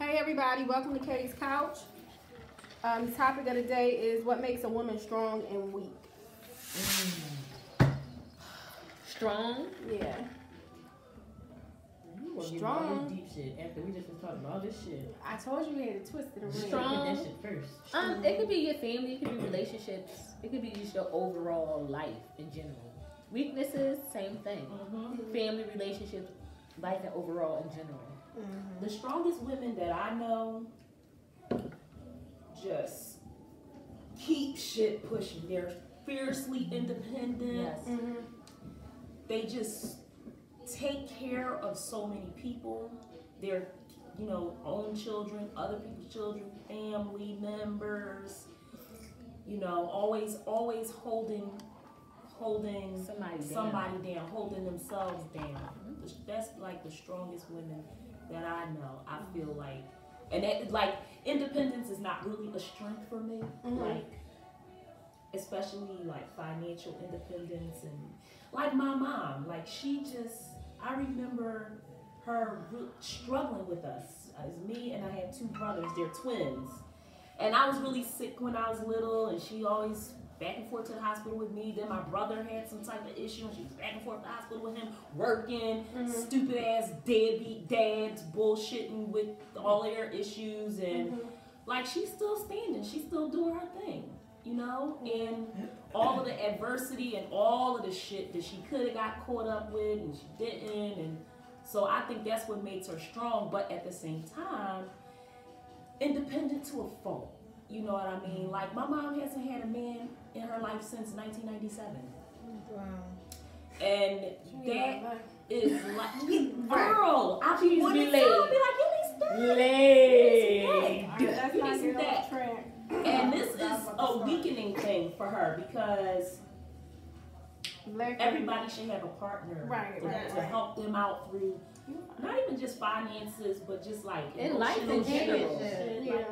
Hey everybody, welcome to Katie's Couch. Um, the topic of the day is what makes a woman strong and weak. Strong. Yeah. You want Strong. deep shit after we just been talking all this shit. I told you we had to twist it around. Strong. Get that shit first. Um, it could be your family, it could be relationships, it could be just your overall life in general. Weaknesses, same thing. Mm-hmm. Family, relationships, life, and overall in general. Mhm. The strongest women that I know just keep shit pushing. They're fiercely independent. Yes. Mhm. They just take care of so many people. Their, you know, own children, other people's children, family members. You know, always, always holding, holding Somebody somebody down, holding themselves down. That's like the strongest women that I know. I feel like, and that like independence is not really a strength for me. Mhm. Like, especially like financial independence and like my mom. Like she just, I remember her re- struggling with us. It was me and I had two brothers. They're twins. And I was really sick when I was little, and she always back and forth to the hospital with me. Then my brother had some type of issue, and she was back and forth to the hospital with him, working, Mhm. stupid ass deadbeat dads bullshitting with all their issues, and Mhm. like she's still standing, she's still doing her thing, you know. And all of the adversity and all of the shit that she could have got caught up with, and she didn't, and so I think that's what makes her strong. But at the same time, independent to a fault. You know what I mean? Like my mom hasn't had a man in her life since 1997, Wow. and She that like- girl, I be She's wanting to laid. tell her, be like, you need to Laid. You need some that. And this is That's about to a weakening thing for her because everybody should have a partner Right, to, right, to right. help them out through not even just finances, but just like In life in general. Yeah.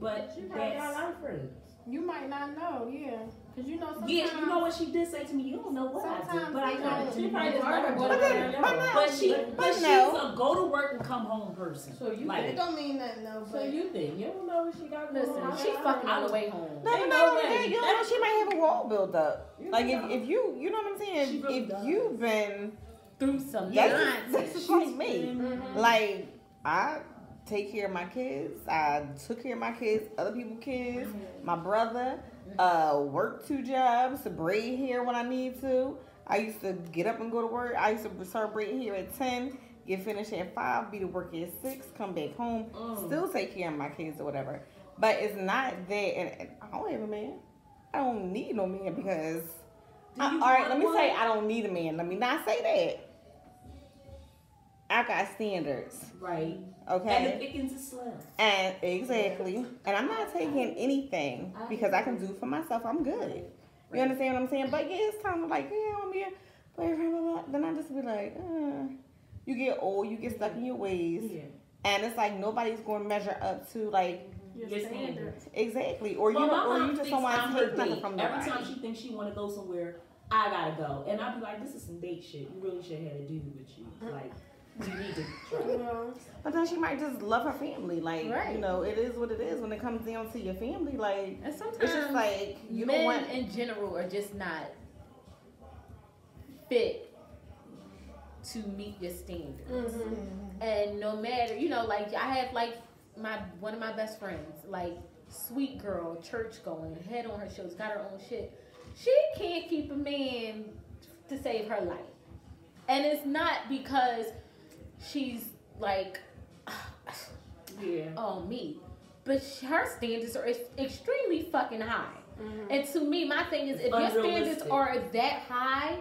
But She probably got a that's lot of friends. You might not know, yeah, because you know sometimes. yeah, you know what she did say to me. You don't know what I did, Sometimes but I they know. don't. She probably just But never go then- there. but she, But- but she's no. a go to work and come home person. So you like It don't mean nothing though, So you think you don't know what she got going Listen, on? she fucking on the way home. No, Ain't no, no no, way. yeah, you know. She might have a wall built up. You Like if, know. if you, you know what I'm saying. She If, if does. you've been, Through some that's, that's just like me. Mhm. Like I take care of my kids. I took care of my kids, other people's kids, my brother. Uh, work two jobs, to braid hair when I need to. I used to get up and go to work. I used to start braiding hair at ten, get finished at five, be to work at six, come back home, Mm. still take care of my kids or whatever. But it's not that, and, and I don't have a man. I don't need no man because. I- all right, let me one? say I don't need a man. Let me not say that. I got standards, right. Okay? And the pickings is slim. And exactly. And I'm not taking anything because I can do for myself. I'm good. You understand what I'm saying? But yeah, it's time to like, yeah, I'm here. Boyfriend, blah, blah. Then I just be like, uh, you get old, you get stuck in your ways. Yeah. And it's like nobody's going to measure up to like your Your standards. exactly, or you Well, my know, or mom you just don't want I'm to her take nothing date. from Every nobody. time she thinks she want to go somewhere, I gotta go, and I be like, "This is some date shit. You really should have had a dude with you. Like, you need to try." You But then she might just love her family. Like, Right. you know, it is what it is when it comes down to your family. Like, And sometimes it's just like, you men don't want. in general are just not fit to meet your standards. mhm. And no matter, you know, like I have like my one of my best friends, like sweet girl, church going, head on her shoulders, got her own shit. She can't keep a man to save her life. And it's not because she's like Yeah. oh me, but her standards are extremely fucking high. Mhm. And to me, my thing is, if your standards are that high,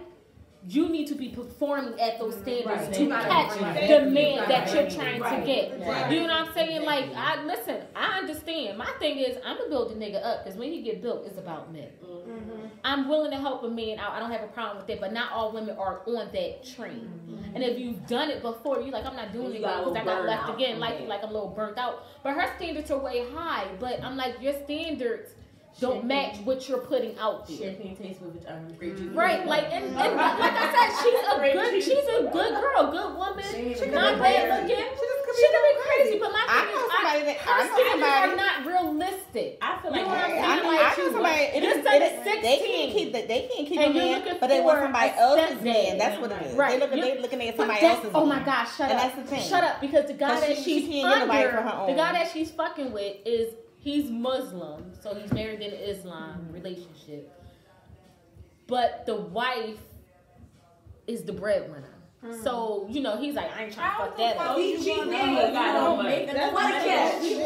you need to be performing at those standards Right. to Right. catch Right. the man that you're trying to get. You know what I'm saying? Like, I listen. I understand. My thing is, I'm gonna build the nigga up because when he get built, it's about me. Mhm. I'm willing to help a man out. I don't have a problem with that, but not all women are on that train. And if you've done it before, you're like, I'm not doing You it a because I got left burnout again. Like, like I'm a little burnt out. But her standards are way high. But I'm like, your standards don't match what you're putting out there. Champagne tastes with um, vagina. Great juice. Right, like and, and like I said, she's a good, she's a good girl, good woman, She- She could not be bad crazy. looking. She could be be going crazy, but my I thing know is, somebody that Her I know standards are not realistic. I feel You like know what I'm Yeah, saying? I know, Like, I know somebody. If It your is, son it is is, they can't keep the, they can't keep and a man, but they want somebody else's stepdad. man. That's what it is. Right. They looking, You- they looking at somebody that- else's. oh my gosh, shut And up. that's the thing. Shut up, because the guy 'Cause that she's she can't get nobody under, the guy that she's fucking with is he's Muslim, so he's married in an Islam mm-hmm. relationship. But the wife is the breadwinner. Mm. So you know he's like, I ain't trying to fuck that up. He cheating and you you got no wanna- money. That's What a what catch. you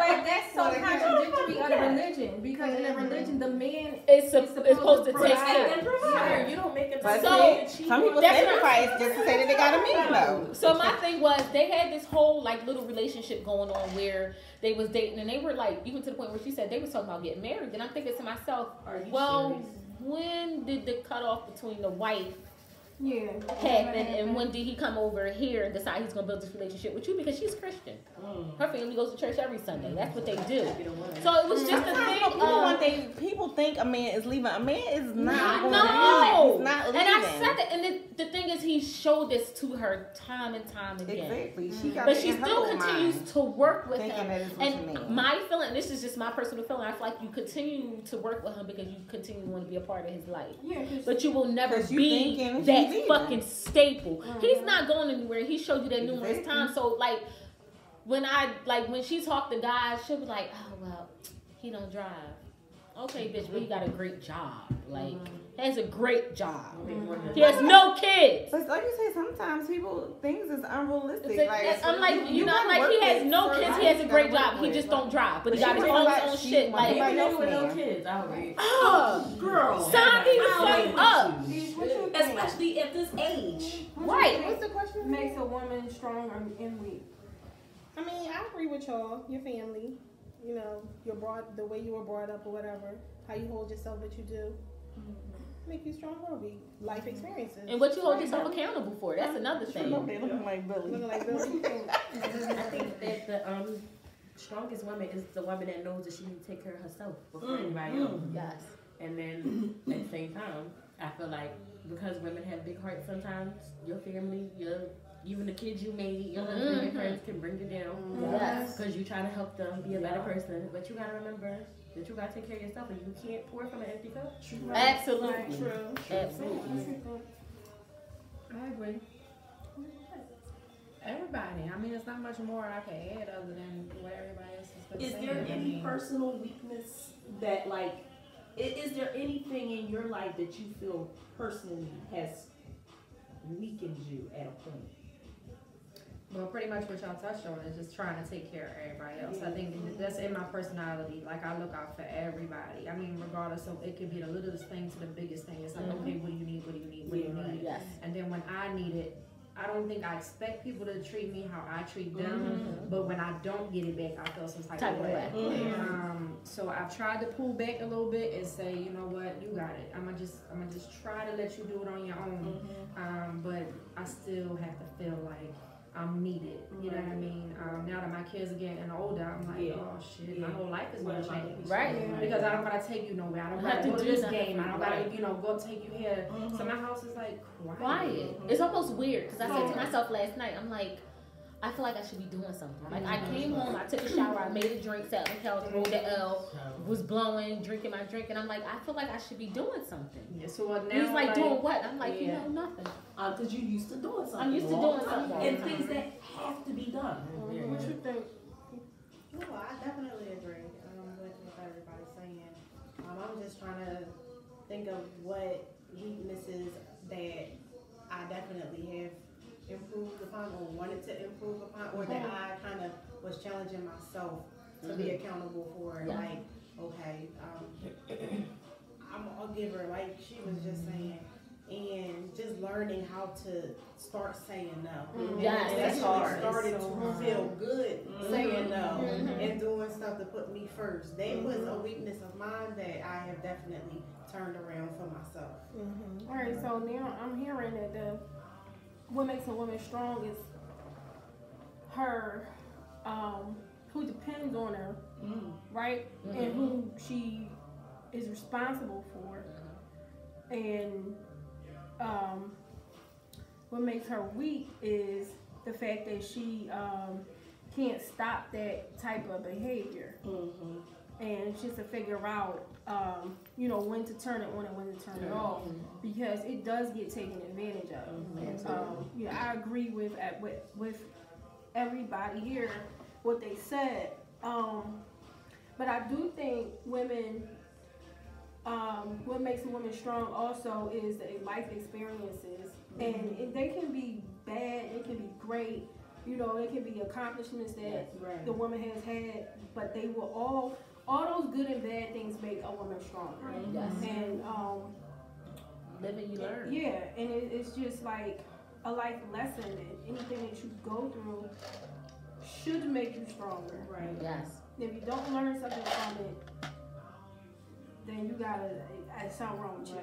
Wait, that's so contradictory of religion because in the religion, the man It's, a, It's it's supposed to take care. And provide. You don't make it. But So- see, some people That's sacrifice just to say that they got a man though. So my thing was they had this whole like little relationship going on where they was dating and they were like even to the point where she said they was talking about getting married. And I'm thinking to myself, Are you well, serious? when did the cutoff between the wife yeah happen and when did he come over here and decide he's gonna build this relationship with you because she's Christian. Mm. Her family goes to church every Sunday. That's what they do. So it was just a thing. people want they people think a man is leaving. A man is not I going know. He's not and. I said that, and the, the thing is, he showed this to her time and time again. Exactly. She got But she still continues mind, to work with thinking him. that it's what you And mean. my feeling, this is just my personal feeling, I feel like you continue to work with him because you continue to want to be a part of his life. yeah 'cause But you will never be that fucking staple. Mhm. He's not going anywhere. He showed you that numerous Exactly. times. So like when I like when she talked to guys, she'll be like, Oh well, he don't drive. Okay, bitch, but he got a great job. Like mm-hmm. he has a great job. He has no kids. But like you say, sometimes people things is unrealistic. It's like, like, I'm like, you, know, I'm like, he has no certain kids, he has a great job, work he with. just don't drive, but But he got his own, like, own shit. wanted Like, Everybody Even else with no man. kids, outrage. oh, Girl. sign me the fuck up. with you. what you think Especially at this age. Right. What's the question? makes a woman strong or and weak I mean, I agree with y'all. Your family, you know, your brought the way you were brought up or whatever, how you hold yourself, what you do, make you strong or weak. Life experiences. And what you hold yourself accountable for, that's another She thing. they looking like Billy. Looking like Billy. I think that the um strongest woman is the woman that knows that she needs to take care of herself before Mm, anybody mm. else. Yes. And then at the same time, I feel like because women have big hearts sometimes, your family, your even the kids you made, your husband, Mhm. your friends can bring you down. Yes. Because you try to help them be a better person. But you gotta remember that you gotta take care of yourself and you can't pour from an empty cup. Absolutely. True. Absolutely. I agree. Everybody. I mean, it's not much more I can add other than what everybody else has been Is saying. there I any mean, personal weakness that like is there anything in your life that you feel personally has weakened you at a point? Well, pretty much what y'all touched on is just trying to take care of everybody else. I think that's in my personality. Like I look out for everybody. I mean, regardless of it could be the littlest thing to the biggest thing. It's like, Mhm. okay, what do you need? What do you need? What do you need? Yes. And then when I need it, I don't think I expect people to treat me how I treat them. Mhm. But when I don't get it back, I feel some type, Type of way. Um, so I've tried to pull back a little bit and say, you know what, you got it. I'm gonna just, I'm gonna just try to let you do it on your own. Um, but I still have to feel like I'm needed. You know what I mean? Um, now that my kids are getting older, I'm like, Yeah. oh shit, my whole life is gonna about change. Right. Yeah. Because I don't gotta take you nowhere. I don't I have gotta go to do this game. I don't for gotta, you know, go take you here. Mhm. So my house is like quiet. Quiet. It's almost weird because I said to myself last night, I'm like, I feel like I should be doing something. Like I came home, I took a shower, I made a drink, sat on the couch, rolled the L, was blowing, drinking my drink, and I'm like, I feel like I should be doing something. Yeah, so uh, now he's like, doing what? I'm like, Yeah. you know, nothing. Um, cause you used to doing something. I'm used to doing something And time. things that have to be done. what you think No, I definitely agree um, with what everybody's saying. Um, I'm just trying to think of what weaknesses that I definitely have improved upon or wanted to improve upon, or that I kind of was challenging myself to be accountable for. Yeah. Like, okay, um, I'm, a giver, like she was just saying. And just learning how to start saying no. Mhm. Yes, And that's hard. started so to feel good saying no Mhm. and doing stuff to put me first. That was a weakness of mine that I have definitely turned around for myself. Mm-hmm. All right, so now I'm hearing that the what makes a woman strong is her um, who depends on her, Mm. right, and who she is responsible for, and um, what makes her weak is the fact that she um, can't stop that type of behavior. Mm-hmm. And it's just to figure out, um, you know, when to turn it on and when to turn it off, because it does get taken advantage of. Um, yeah, I agree with at with with everybody here what they said. Um, but I do think women, um, what makes a woman strong also is the life experiences, and it, they can be bad, it can be great. You know, it can be accomplishments that Right. the woman has had, but they will all, all those good and bad things make a woman stronger. Yes. And um, Live and you learn. yeah, and it, it's just like a life lesson that anything that you go through should make you stronger. Right. Yes. If you don't learn something from it, then you gotta, uh, something wrong with you.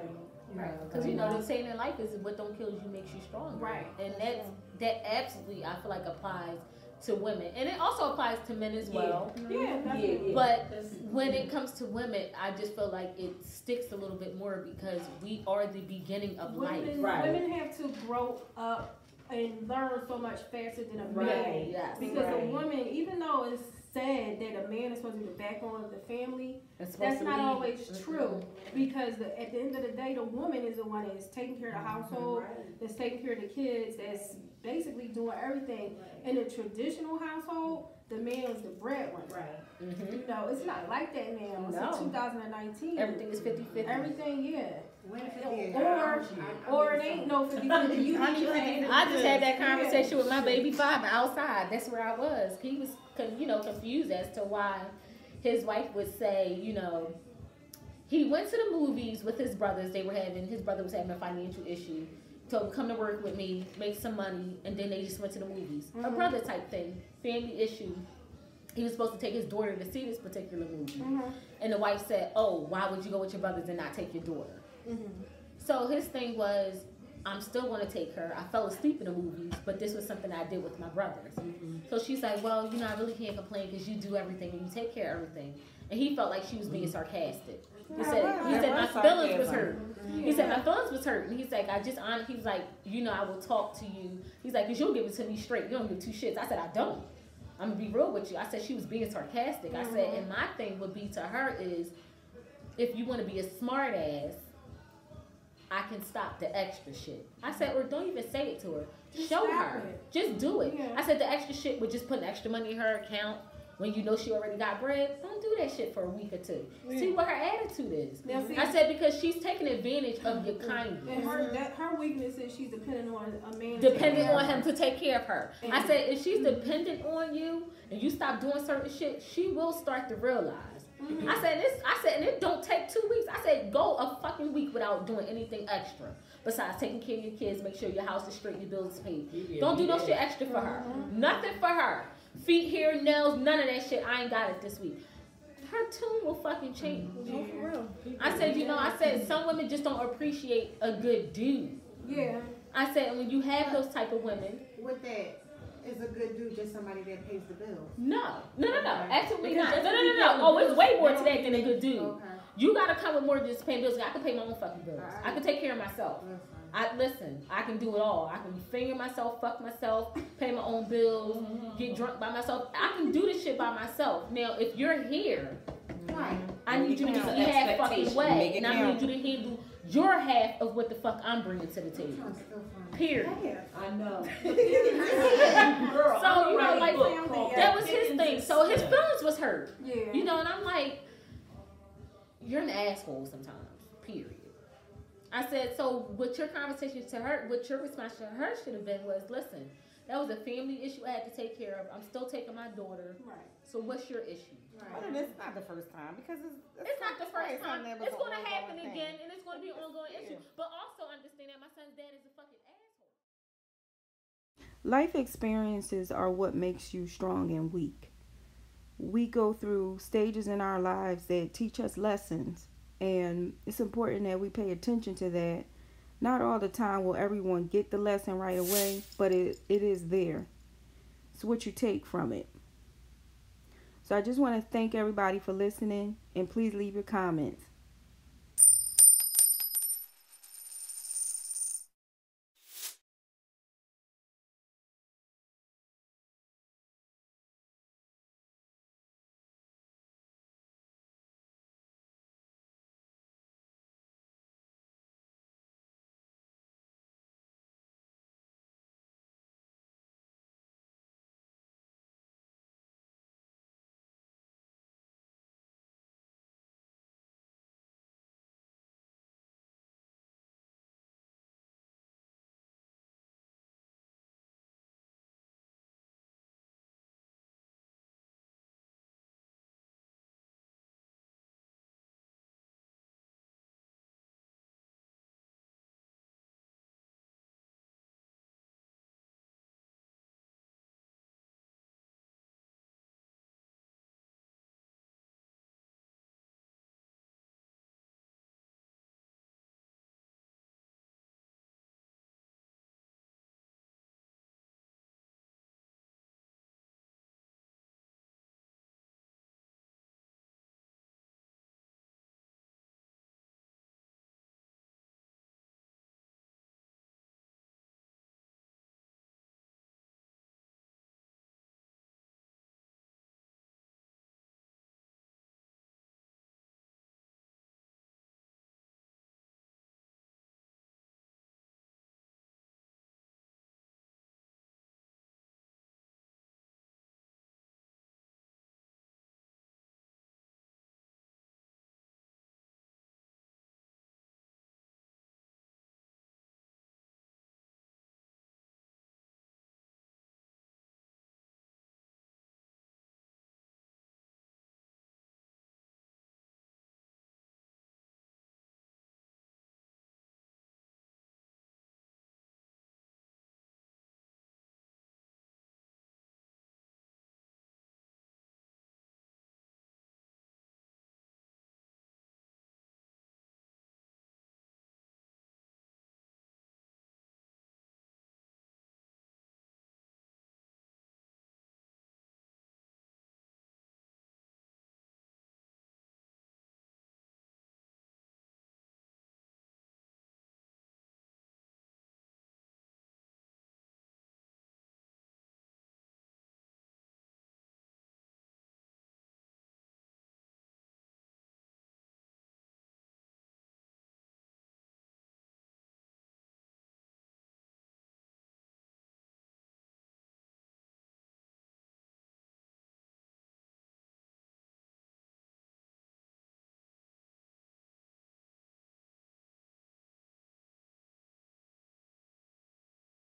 Right. Because you know the saying in life is what don't kill you makes you stronger. Right. And that that absolutely I feel like applies to women, and it also applies to men as well. Yeah, Yeah, definitely. yeah. But That's- mm-hmm. when it comes to women, I just feel like it sticks a little bit more because we are the beginning of life. Right. women have to grow up and learn so much faster than a man. Yes. Because Right. a woman, even though it's said that a man is supposed to be the backbone of the family, supposed that's not always Mm-mm. true. Because the, at the end of the day, the woman is the one that's taking care of the household, that's taking care of the kids, that's basically doing everything. In a traditional household, the man is the breadwinner. Right. Mhm. You know, it's not like that now. No. in 2019. Everything is 50 50. Everything, yeah. When if it is? Or, or it ain't no 50 50. You I need I just had that conversation with my baby father outside. That's where I was. He was, you know, confused as to why his wife would say, you know, he went to the movies with his brothers. They were having his brother was having a financial issue. Him come to work with me, make some money, and then they just went to the movies. A Mhm. brother type thing, family issue. He was supposed to take his daughter to see this particular movie, Mhm. and the wife said, "Oh, why would you go with your brothers and not take your daughter?" Mhm. So his thing was, I'm still going to take her. I fell asleep in the movies, but this was something I did with my brothers. Mm-hmm. So she's like, well, you know, I really can't complain because you do everything and you take care of everything. And he felt like she was being mm-hmm. sarcastic. He said, he said my feelings was hurt. Mm-hmm. He said my feelings was hurt, and he's like, I just on. He's like, you know, I will talk to you. He's like, cause you'll give it to me straight. You don't give two shits. I said, I don't. I'm gonna be real with you. I said she was being sarcastic. I said, and my thing would be to her is, if you want to be a smart ass, I can stop the extra shit. I said, or don't even say it to her. Just Show her. it. Just do it. Yeah. I said the extra shit with just putting extra money in her account when you know she already got bread. Don't do that shit for a week or two. See what her attitude is. Now, see, I said because she's taking advantage of your and kindness. her, that, her weakness is she's dependent on a man. Dependent on him to take care of her. I said if she's dependent on you and you stop doing certain shit, she will start to realize. Mhm. I said this. I said, and it don't take two weeks. I said go a fucking week without doing anything extra besides taking care of your kids, make sure your house is straight, your bills is paid. Yeah, Don't do no shit extra for her. Mhm. Nothing for her. Feet, hair, nails, none of that shit. I ain't got it this week. Her tune will fucking change. Oh, for real. I said, you know, I said some women just don't appreciate a good dude. Yeah. I said when you have those type of women, With that, is a good dude just somebody that pays the bills? no, no, no, no, Okay. absolutely Because not. No, no, no, no. Oh, it's way more they to that than a good dude. Okay. You gotta come with more than just paying bills. I can pay my own fucking bills. Alright. I can take care of myself. Listen. I listen. I can do it all. I can finger myself, fuck myself, pay my own bills, get drunk by myself. I can do this shit by myself. Now, if you're here, Right. I need you to be Make half fucking way, and I need you to handle your half of what the fuck I'm bringing to the table. I'm still fine. Period. Yeah. I know. So, you know, like, book That was his thing. So his feelings was hurt. Yeah. You know, and I'm like, you're an asshole sometimes. Period. I said, so what your conversation to her, what your response to her should have been was, listen, that was a family issue I had to take care of. I'm still taking my daughter. Right. So what's your issue? But Right. it's not the first time because it's It's not the first something time. that It's going to happen thing. again, and it's going to be an ongoing issue. Yeah. But also understand that my son's dad is a fucking asshole. Life experiences are what makes you strong and weak. We go through stages in our lives that teach us lessons, and it's important that we pay attention to that. Not all the time will everyone get the lesson right away, but it, it is there. It's what you take from it. So I just want to thank everybody for listening, and please leave your comments.